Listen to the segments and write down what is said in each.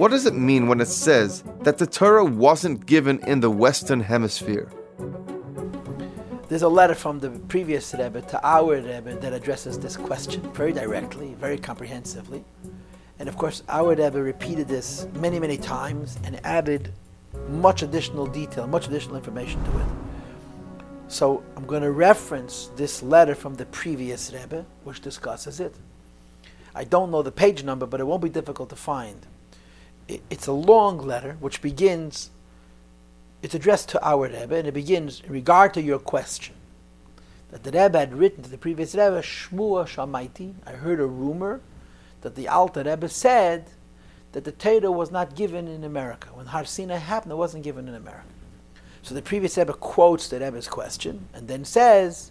What does it mean when it says that the Torah wasn't given in the Western Hemisphere? There's a letter from the previous Rebbe to our Rebbe that addresses this question very directly, very comprehensively. And of course, our Rebbe repeated this many, many times and added much additional detail, much additional information to it. So I'm going to reference this letter from the previous Rebbe, which discusses it. I don't know the page number, but it won't be difficult to find. It's a long letter which begins it's addressed to our Rebbe, and it begins in regard to your question. That the Rebbe had written to the previous Rebbe, Shmua Shamaiti, I heard a rumor that the Alter Rebbe said that the Torah was not given in America. When Har Sinai happened, it wasn't given in America. So the previous Rebbe quotes the Rebbe's question and then says,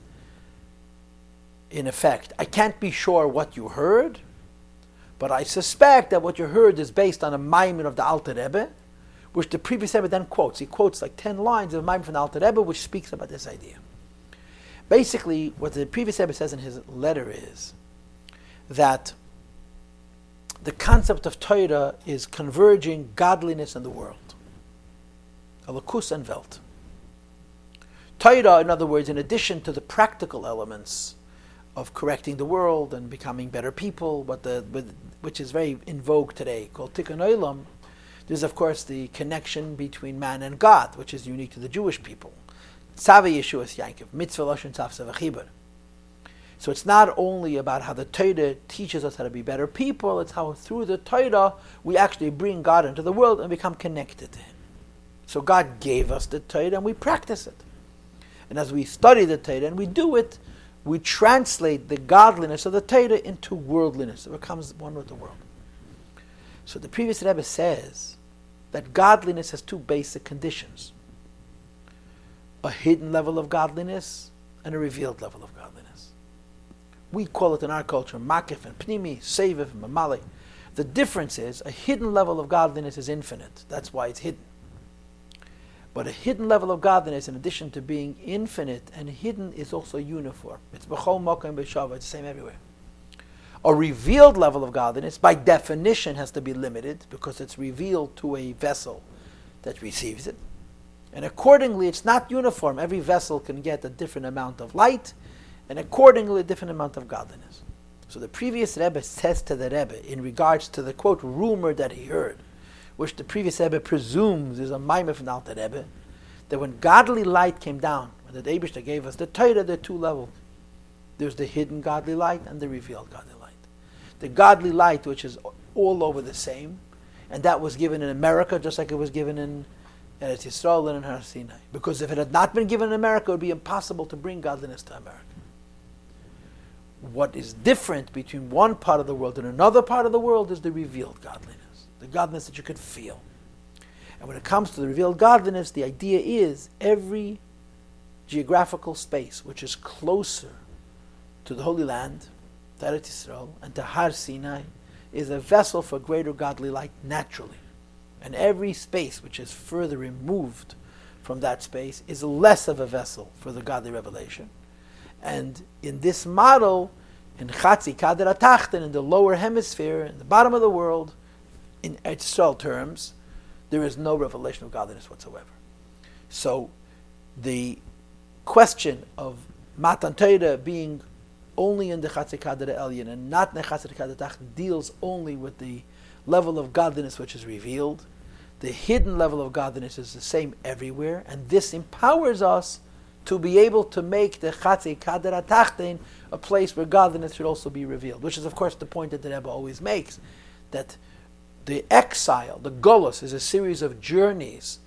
in effect, I can't be sure what you heard, but I suspect that what you heard is based on a maamar of the Alter Rebbe, which the previous Rebbe then quotes. He quotes like 10 lines of Maamar from the Alter Rebbe, which speaks about this idea. Basically, what the previous Rebbe says in his letter is that the concept of Torah is converging godliness in the world. Alakus and Welt. Torah, in other words, in addition to the practical elements of correcting the world and becoming better people, what the, which is very in vogue today, called Tikkun Olam, there's, of course, the connection between man and God, which is unique to the Jewish people. Tzava Yeshuas Yankov, mitzvah lashon tzavsa So it's not only about how the Torah teaches us how to be better people, it's how through the Torah we actually bring God into the world and become connected to Him. So God gave us the Torah and we practice it. And as we study the Torah and we do it, we translate the godliness of the Torah into worldliness. It becomes one with the world. So the previous Rebbe says that godliness has two basic conditions a hidden level of godliness and a revealed level of godliness. We call it in our culture makif and pnimi, seviv and mamali. The difference is a hidden level of godliness is infinite. That's why it's hidden. But a hidden level of godliness, in addition to being infinite and hidden, is also uniform. It's b'chol mokem b'shava. It's the same everywhere. A revealed level of godliness, by definition, has to be limited because it's revealed to a vessel that receives it. And accordingly, it's not uniform. Every vessel can get a different amount of light, and accordingly, a different amount of godliness. So the previous Rebbe says to the Rebbe, in regards to the quote rumor that he heard, which the previous Rebbe presumes is a maamar from the Rebbe, that when godly light came down, when the Abishta gave us the Torah, there are two levels. There's the hidden godly light and the revealed godly light the godly light, which is all over the same, and that was given in America just like it was given in Eretz Yisrael and in Har Sinai. Because if it had not been given in America, it would be impossible to bring godliness to America. What is different between one part of the world and another part of the world is the revealed godliness, the godliness that you can feel. And when it comes to the revealed godliness, the idea is every geographical space which is closer to the Holy Land to Eretz Yisrael and to Har Sinai is a vessel for greater godly light naturally. And every space which is further removed from that space is less of a vessel for the godly revelation. And in this model, in Chatzi Kader Atachten, in the lower hemisphere, in the bottom of the world, in Eretz terms, there is no revelation of godliness whatsoever. So the question of Matan Torah being only in the Chatzikadar Elyon and not in the Chatzikadar deals only with the level of godliness which is revealed. The hidden level of godliness is the same everywhere, and this empowers us to be able to make the Chatzikadar Atachtein a place where godliness should also be revealed, which is, of course, the point that the Rebbe always makes that the exile, the Golos, is a series of journeys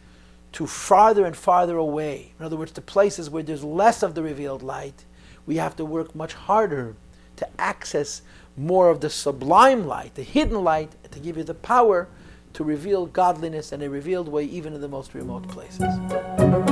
to farther and farther away. In other words, to places where there's less of the revealed light we have to work much harder to access more of the sublime light, the hidden light, to give you the power to reveal godliness in a revealed way, even in the most remote places.